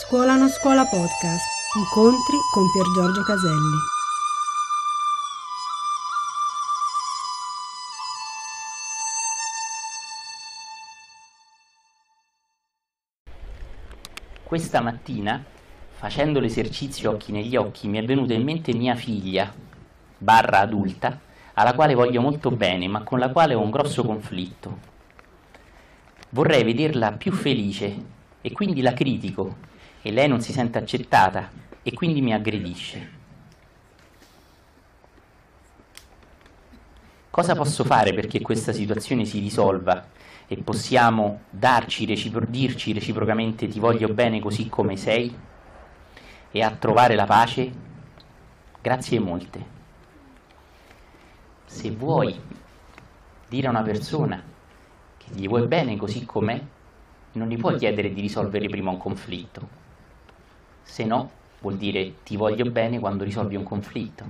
Scuola non scuola podcast. Incontri con Pier Giorgio Caselli. Questa mattina, facendo l'esercizio occhi negli occhi, mi è venuta in mente mia figlia, barra adulta, alla quale voglio molto bene, ma con la quale ho un grosso conflitto. Vorrei vederla più felice e quindi la critico e lei non si sente accettata e quindi mi aggredisce. Cosa posso fare perché questa situazione si risolva e possiamo darci, recipro- dirci reciprocamente ti voglio bene così come sei e a trovare la pace? Grazie molte. Se vuoi dire a una persona che gli vuoi bene così com'è, non gli puoi chiedere di risolvere prima un conflitto. Se no, vuol dire ti voglio bene quando risolvi un conflitto.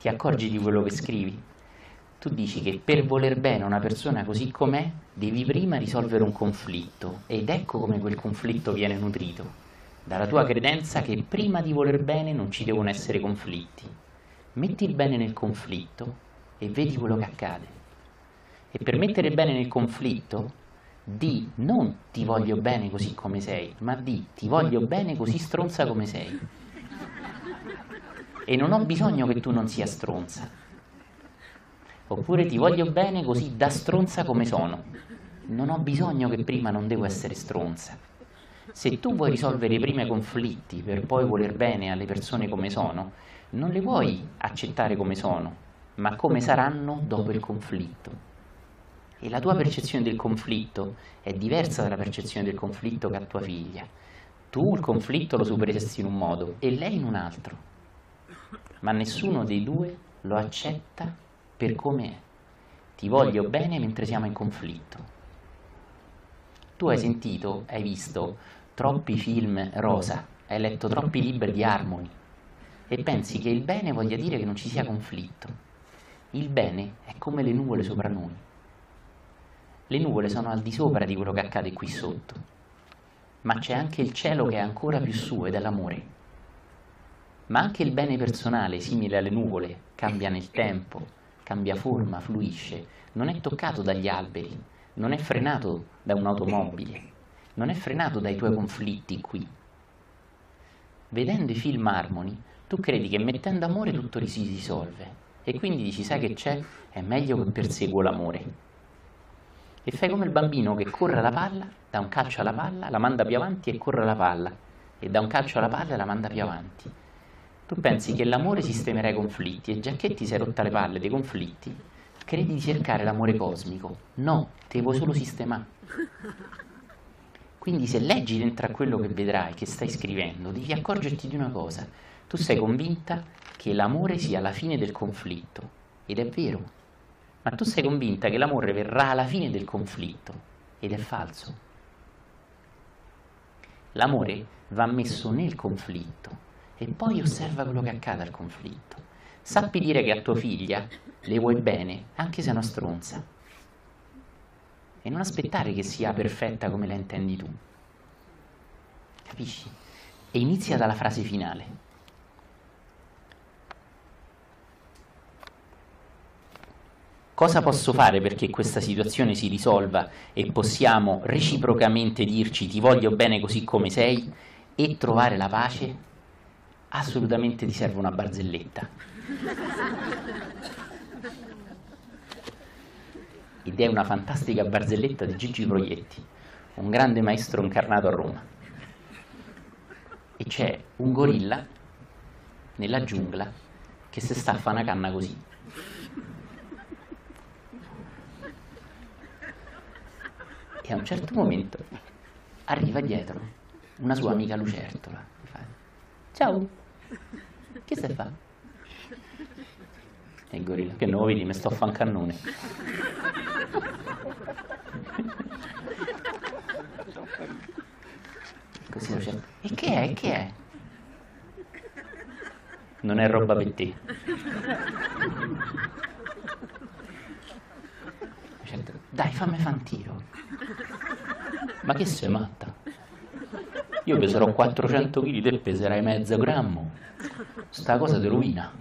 Ti accorgi di quello che scrivi? Tu dici che per voler bene a una persona così com'è, devi prima risolvere un conflitto ed ecco come quel conflitto viene nutrito, dalla tua credenza che prima di voler bene non ci devono essere conflitti. Metti il bene nel conflitto e vedi quello che accade. E per mettere bene nel conflitto, di non ti voglio bene così come sei, ma di ti voglio bene così stronza come sei. E non ho bisogno che tu non sia stronza. Oppure ti voglio bene così da stronza come sono. Non ho bisogno che prima non devo essere stronza. Se tu vuoi risolvere i conflitti per poi voler bene alle persone come sono, non le vuoi accettare come sono, ma come saranno dopo il conflitto. E la tua percezione del conflitto è diversa dalla percezione del conflitto che ha tua figlia. Tu il conflitto lo supereresti in un modo e lei in un altro, ma nessuno dei due lo accetta per come è. Ti voglio bene mentre siamo in conflitto. Tu hai sentito, hai visto troppi film rosa, hai letto troppi libri di Harmony e pensi che il bene voglia dire che non ci sia conflitto. Il bene è come le nuvole sopra noi. Le nuvole sono al di sopra di quello che accade qui sotto, ma c'è anche il cielo che è ancora più su ed è l'amore. Ma anche il bene personale, simile alle nuvole, cambia nel tempo, cambia forma, fluisce, non è toccato dagli alberi, non è frenato da un'automobile, non è frenato dai tuoi conflitti qui. Vedendo i film Harmony, tu credi che mettendo amore tutto si risolve e quindi dici sai che c'è? È meglio che perseguo l'amore. E fai come il bambino che corre alla palla, dà un calcio alla palla, la manda più avanti e corre alla palla e dà un calcio alla palla e la manda più avanti. Tu pensi che l'amore sistemerà i conflitti e già che ti sei rotta le palle dei conflitti, credi di cercare l'amore cosmico. No, te vuoi solo sistemare. Quindi se leggi dentro a quello che vedrai, che stai scrivendo, devi accorgerti di una cosa. Tu sei convinta che l'amore sia la fine del conflitto. Ed è vero. Ma tu sei convinta che l'amore verrà alla fine del conflitto. Ed è falso. L'amore va messo nel conflitto e poi osserva quello che accade al conflitto. Sappi dire che a tua figlia le vuoi bene, anche se è una stronza. E non aspettare che sia perfetta come la intendi tu. Capisci? E inizia dalla frase finale. Cosa posso fare perché questa situazione si risolva e possiamo reciprocamente dirci ti voglio bene così come sei e trovare la pace? assolutamente ti serve una barzelletta. Ed è una fantastica barzelletta di Gigi Proietti, un grande maestro incarnato a Roma. E c'è un gorilla nella giungla che si staffa una canna così. E a un certo momento arriva dietro una sua amica lucertola. Ciao! Che stai fa? E il gorilla, che non vedi, mi sto a fare un cannone. Così lo certo. E che è? Che è? Non è roba per te. Dai, fammi fa un tiro. Ma che sei matta? Io peserò 400 kg, te peserai mezzo grammo. Sta cosa ti rovina.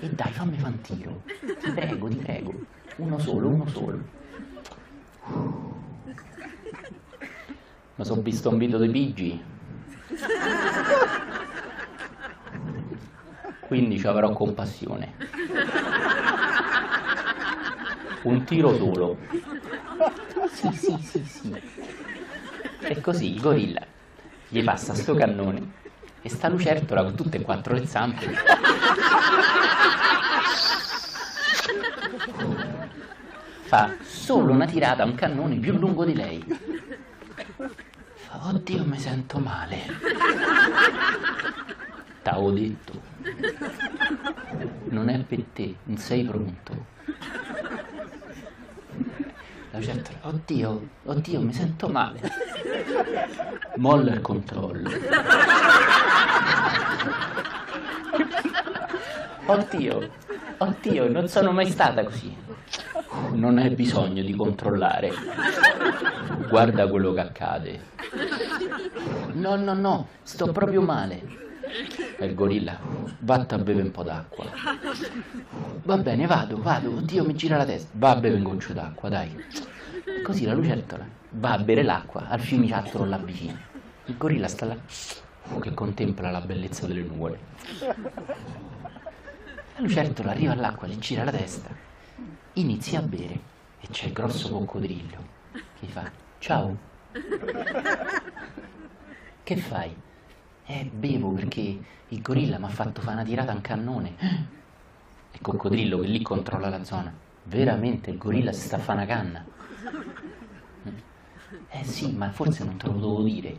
E dai, fammi fan tiro. Ti prego, ti prego. Uno solo, uno solo. Ma sono visto un video dei Bigi. Quindi ci avrò compassione. Un tiro solo. Sì, sì, sì, sì. E così il gorilla gli passa sto cannone e sta lucertola con tutte e quattro le zampe. Fa solo una tirata a un cannone più lungo di lei. Fa, oddio, mi sento male. T'avevo detto. Non è per te, non sei pronto. La lucertola, oddio, oddio, mi sento male. Molla il controllo. Oddio, oddio, non sono mai stata così. Non hai bisogno di controllare. Guarda quello che accade. No, no, no, sto proprio male. E il gorilla, vatta a bere un po' d'acqua. Va bene, vado, vado, oddio mi gira la testa. Va a bere un goccio d'acqua, dai. Così la lucertola va a bere l'acqua al fiumiciattolo vicino. Il gorilla sta là che contempla la bellezza delle nuvole. La lucertola arriva all'acqua, gli gira la testa, inizia a bere e c'è il grosso coccodrillo che fa ciao. Che fai? Eh, bevo perché il gorilla mi ha fatto fare una tirata a un cannone. Il coccodrillo che lì controlla la zona. Veramente il gorilla si sta a fare una canna. Eh sì, ma forse non te lo dovevo dire.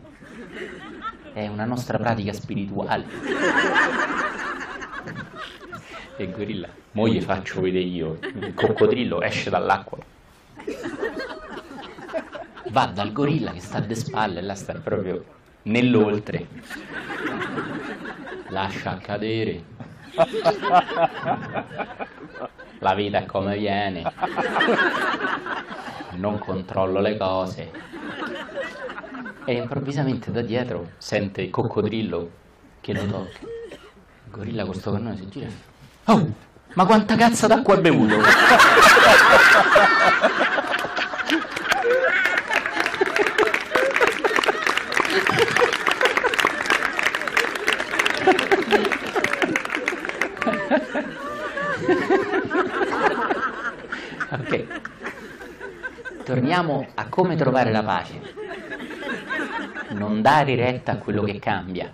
È una nostra pratica spirituale. E il gorilla, mo gli faccio vedere io. Il coccodrillo esce dall'acqua. Va dal gorilla che sta alle spalle, là sta proprio nell'oltre. Lascia cadere. La vita è come viene. Non controllo le cose. E improvvisamente da dietro sente il coccodrillo che lo tocca. Il gorilla con sto cannone si gira. Oh, ma quanta cazzo d'acqua ha bevuto? Torniamo a come trovare la pace. Non dare retta a quello che cambia.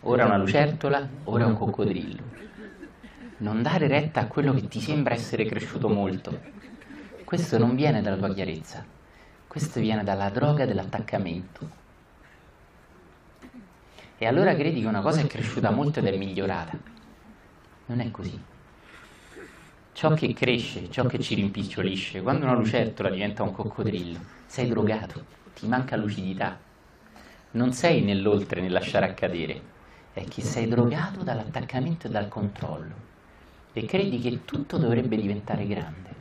Ora una lucertola, ora un coccodrillo. Non dare retta a quello che ti sembra essere cresciuto molto. Questo non viene dalla tua chiarezza, questo viene dalla droga dell'attaccamento. E allora credi che una cosa è cresciuta molto ed è migliorata. Non è così. Ciò che cresce, ciò che ci rimpicciolisce, quando una lucertola diventa un coccodrillo, sei drogato, ti manca lucidità. Non sei nell'oltre nel lasciare accadere, è che sei drogato dall'attaccamento e dal controllo. E credi che tutto dovrebbe diventare grande,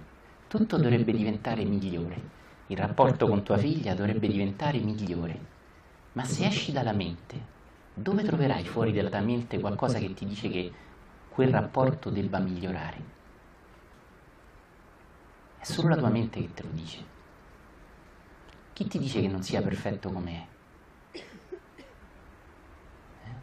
tutto dovrebbe diventare migliore. Il rapporto con tua figlia dovrebbe diventare migliore. Ma se esci dalla mente, dove troverai fuori dalla tua mente qualcosa che ti dice che quel rapporto debba migliorare? È solo la tua mente che te lo dice. Chi ti dice che non sia perfetto come è? Eh?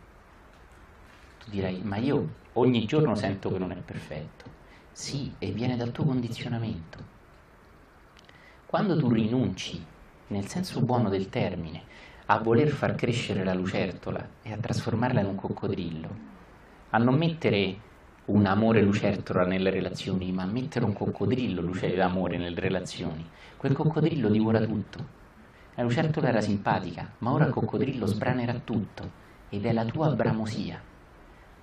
Tu dirai, ma io ogni giorno sento che non è perfetto. Sì, e viene dal tuo condizionamento. Quando tu rinunci, nel senso buono del termine, a voler far crescere la lucertola e a trasformarla in un coccodrillo, a non mettere un amore lucertola nelle relazioni, ma mettere un coccodrillo luce d'amore nelle relazioni, quel coccodrillo divora tutto. La lucertola era simpatica, ma ora il coccodrillo sbranerà tutto ed è la tua bramosia.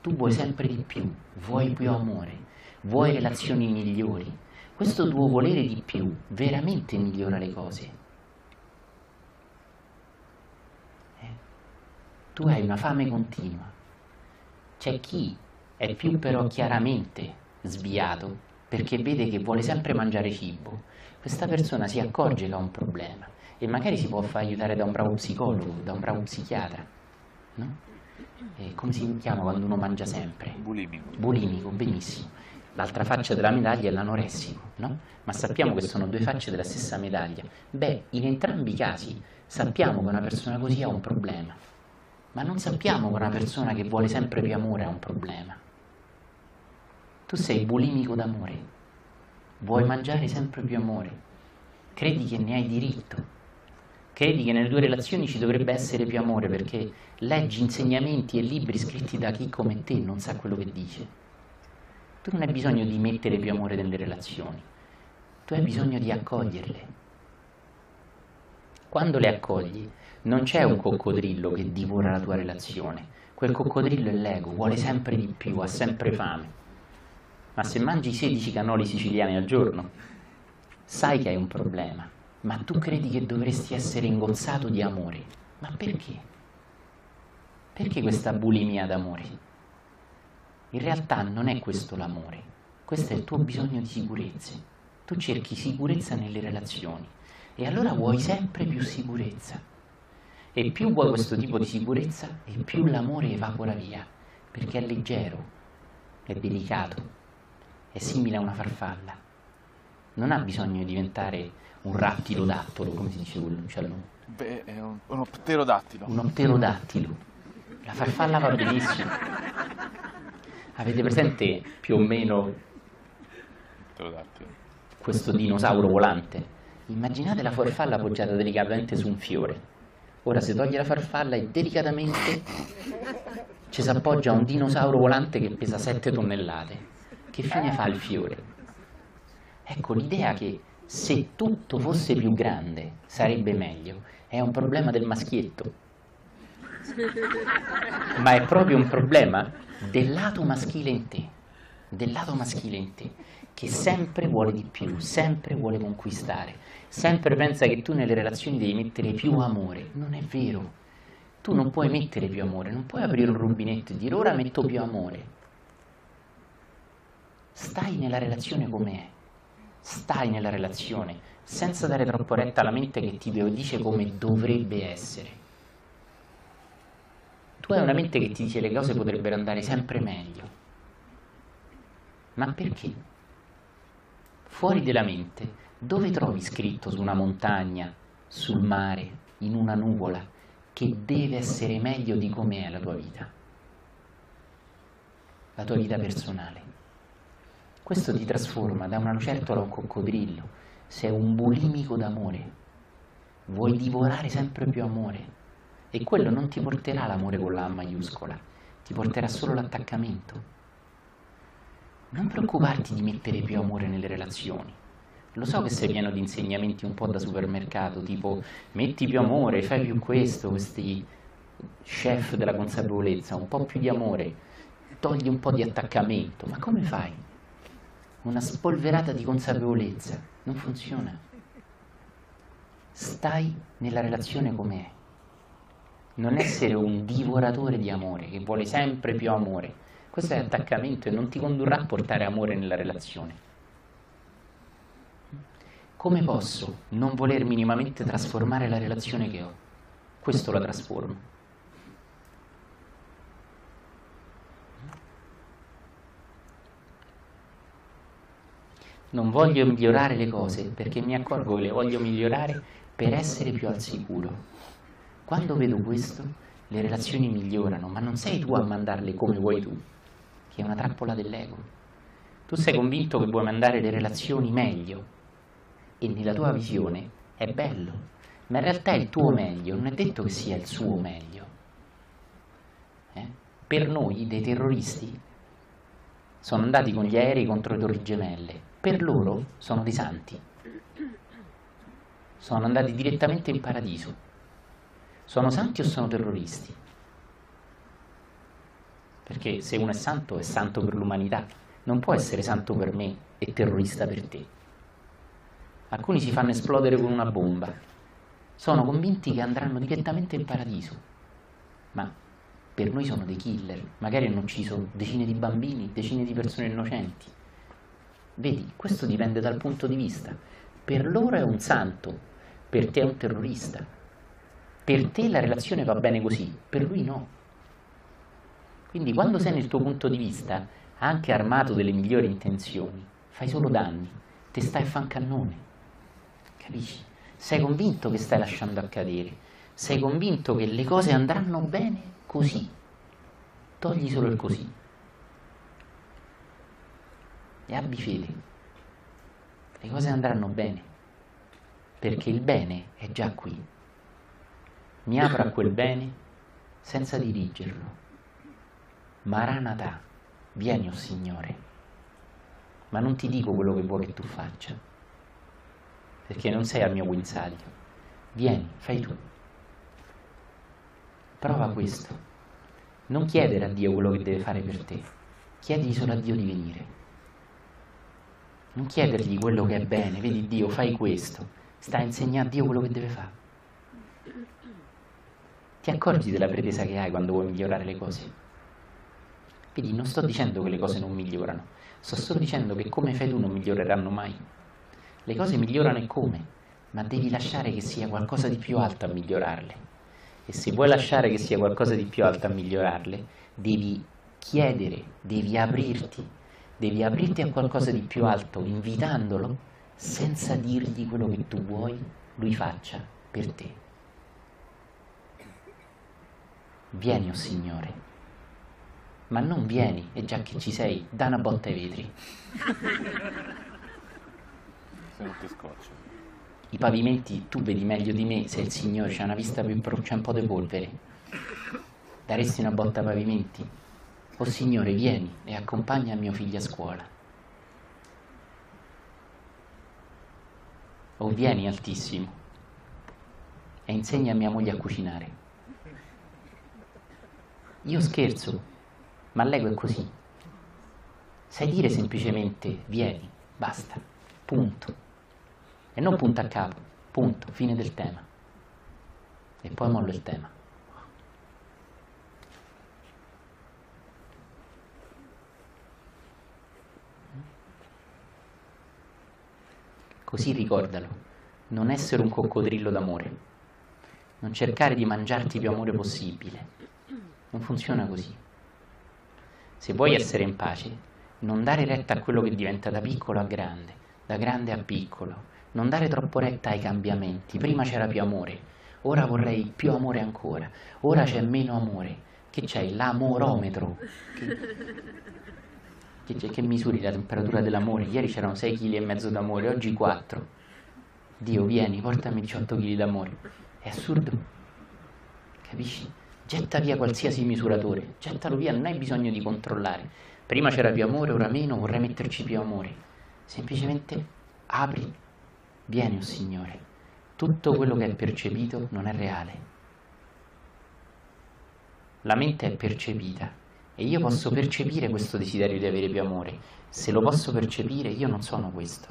Tu vuoi sempre di più, vuoi più amore, vuoi relazioni migliori. Questo tuo volere di più veramente migliora le cose. Eh? Tu hai una fame continua. C'è chi è più però chiaramente sviato perché vede che vuole sempre mangiare cibo, questa persona si accorge che ha un problema e magari si può far aiutare da un bravo psicologo, da un bravo psichiatra. No? Come si chiama quando uno mangia sempre? Bulimico. Bulimico, benissimo. L'altra faccia della medaglia è l'anoressico, no? Ma sappiamo che sono due facce della stessa medaglia. Beh, in entrambi i casi sappiamo che una persona così ha un problema, ma non sappiamo che una persona che vuole sempre più amore ha un problema. Tu sei bulimico d'amore, vuoi mangiare sempre più amore, credi che ne hai diritto, credi che nelle tue relazioni ci dovrebbe essere più amore perché leggi insegnamenti e libri scritti da chi come te non sa quello che dice. Tu non hai bisogno di mettere più amore nelle relazioni, tu hai bisogno di accoglierle. Quando le accogli non c'è un coccodrillo che divora la tua relazione, quel coccodrillo è l'ego, vuole sempre di più, ha sempre fame. Ma se mangi 16 cannoli siciliani al giorno, sai che hai un problema, ma tu credi che dovresti essere ingozzato di amore. Ma perché? Perché questa bulimia d'amore? In realtà non è questo l'amore, questo è il tuo bisogno di sicurezza. Tu cerchi sicurezza nelle relazioni e allora vuoi sempre più sicurezza. E più vuoi questo tipo di sicurezza e più l'amore evapora via, perché è leggero, è delicato, è simile a una farfalla. Non ha bisogno di diventare un rattilodattilo, come si dice quell'uccello? Beh, è un, uno pterodattilo. Un pterodattilo. La farfalla va benissimo. Avete presente più o meno questo dinosauro volante? Immaginate la farfalla appoggiata delicatamente su un fiore. Ora si toglie la farfalla e delicatamente ci si appoggia a un dinosauro volante che pesa 7 tonnellate che fine fa il fiore? Ecco, l'idea che se tutto fosse più grande sarebbe meglio è un problema del maschietto, ma è proprio un problema del lato maschile in te, del lato maschile in te, che sempre vuole di più, sempre vuole conquistare, sempre pensa che tu nelle relazioni devi mettere più amore. Non è vero. Tu non puoi mettere più amore, non puoi aprire un rubinetto e dire ora metto più amore stai nella relazione com'è, stai nella relazione, senza dare troppo retta alla mente che ti dice come dovrebbe essere. Tu hai una mente che ti dice le cose potrebbero andare sempre meglio. Ma perché? Fuori della mente, dove trovi scritto su una montagna, sul mare, in una nuvola, che deve essere meglio di com'è la tua vita? La tua vita personale. Questo ti trasforma da una lucertola a un coccodrillo. Sei un bulimico d'amore. Vuoi divorare sempre più amore. E quello non ti porterà l'amore con la A maiuscola, ti porterà solo l'attaccamento. Non preoccuparti di mettere più amore nelle relazioni. Lo so che sei pieno di insegnamenti un po' da supermercato, tipo metti più amore, fai più questo, questi chef della consapevolezza, un po' più di amore, togli un po' di attaccamento. Ma come fai? Una spolverata di consapevolezza, non funziona. Stai nella relazione com'è. Non essere un divoratore di amore che vuole sempre più amore. Questo è attaccamento e non ti condurrà a portare amore nella relazione. Come posso non voler minimamente trasformare la relazione che ho? Questo la trasformo. Non voglio migliorare le cose perché mi accorgo che le voglio migliorare per essere più al sicuro. Quando vedo questo, le relazioni migliorano, ma non sei tu a mandarle come vuoi tu, che è una trappola dell'ego. Tu sei convinto che vuoi mandare le relazioni meglio e nella tua visione è bello, ma in realtà il tuo meglio non è detto che sia il suo meglio. Eh? Per noi, dei terroristi, sono andati con gli aerei contro le torri gemelle, per loro sono dei santi. Sono andati direttamente in paradiso. Sono santi o sono terroristi? Perché se uno è santo è santo per l'umanità, non può essere santo per me e terrorista per te. Alcuni si fanno esplodere con una bomba, sono convinti che andranno direttamente in paradiso, ma per noi sono dei killer, magari hanno ucciso decine di bambini, decine di persone innocenti Vedi, questo dipende dal punto di vista. Per loro è un santo, per te è un terrorista. Per te la relazione va bene così, per lui no. Quindi quando sei nel tuo punto di vista, anche armato delle migliori intenzioni, fai solo danni, ti stai a fancannone. Capisci? Sei convinto che stai lasciando accadere, sei convinto che le cose andranno bene così. Togli solo il così. E abbi fede. Le cose andranno bene, perché il bene è già qui. Mi apro a quel bene senza dirigerlo. Maranatha, vieni o oh Signore. Ma non ti dico quello che vuoi che tu faccia, perché non sei al mio guinzaglio. Vieni, fai tu. Prova questo. Non chiedere a Dio quello che deve fare per te, chiedigli solo a Dio di venire. Non chiedergli quello che è bene, vedi Dio, fai questo, sta a insegnare a Dio quello che deve fare. Ti accorgi della pretesa che hai quando vuoi migliorare le cose? Vedi, non sto dicendo che le cose non migliorano, sto solo dicendo che come fai tu non miglioreranno mai. Le cose migliorano e come, ma devi lasciare che sia qualcosa di più alto a migliorarle. E se vuoi lasciare che sia qualcosa di più alto a migliorarle, devi chiedere, devi aprirti, devi aprirti a qualcosa di più alto, invitandolo, senza dirgli quello che tu vuoi, lui faccia per te. Vieni, o oh Signore, ma non vieni e già che ci sei, da una botta ai vetri. Se non ti scoccia. I pavimenti, tu vedi meglio di me, se il Signore c'ha una vista più c'è un po' di polvere. Daresti una botta ai pavimenti? O oh, Signore, vieni e accompagna mio figlio a scuola. O vieni altissimo e insegna a mia moglie a cucinare. Io scherzo, ma l'ego è così. Sai dire semplicemente vieni, basta, punto. E non punto a capo, punto, fine del tema. E poi mollo il tema. Così ricordalo, non essere un coccodrillo d'amore, non cercare di mangiarti più amore possibile. Non funziona così. Se vuoi essere in pace, non dare retta a quello che diventa da piccolo a grande, da grande a piccolo, non dare troppo retta ai cambiamenti. Prima c'era più amore, ora vorrei più amore ancora, ora c'è meno amore. Che c'è? L'amorometro. Che, che, che misuri la temperatura dell'amore? Ieri c'erano 6 kg e mezzo d'amore, oggi 4. Dio, vieni, portami 18 kg d'amore. È assurdo. Capisci? Getta via qualsiasi misuratore, gettalo via, non hai bisogno di controllare. Prima c'era più amore, ora meno, vorrei metterci più amore. Semplicemente apri, vieni, oh Signore. Tutto quello che è percepito non è reale. La mente è percepita e io posso percepire questo desiderio di avere più amore. Se lo posso percepire, io non sono questo.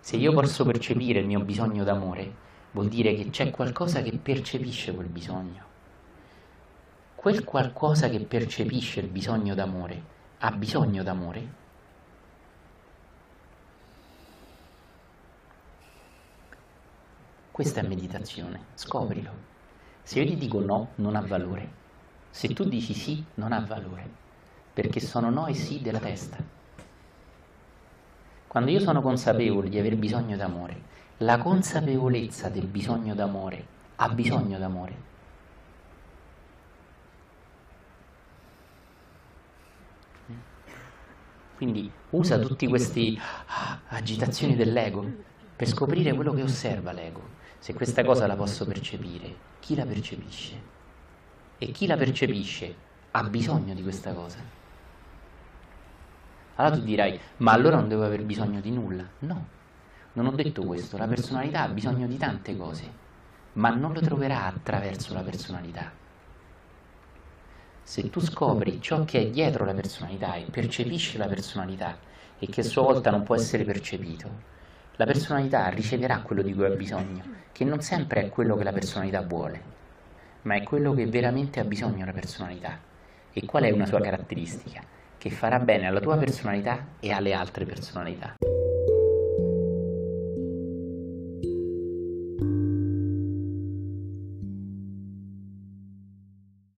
Se io posso percepire il mio bisogno d'amore, vuol dire che c'è qualcosa che percepisce quel bisogno quel qualcosa che percepisce il bisogno d'amore ha bisogno d'amore? Questa è meditazione, scoprilo. Se io ti dico no, non ha valore. Se tu dici sì, non ha valore, perché sono no e sì della testa. Quando io sono consapevole di aver bisogno d'amore, la consapevolezza del bisogno d'amore ha bisogno d'amore, Quindi usa tutte queste ah, agitazioni dell'ego per scoprire quello che osserva l'ego. Se questa cosa la posso percepire, chi la percepisce? E chi la percepisce ha bisogno di questa cosa. Allora tu dirai, ma allora non devo aver bisogno di nulla. No, non ho detto questo. La personalità ha bisogno di tante cose, ma non lo troverà attraverso la personalità se tu scopri ciò che è dietro la personalità e percepisci la personalità e che a sua volta non può essere percepito, la personalità riceverà quello di cui ha bisogno, che non sempre è quello che la personalità vuole, ma è quello che veramente ha bisogno la personalità. E qual è una sua caratteristica? che farà bene alla tua personalità e alle altre personalità.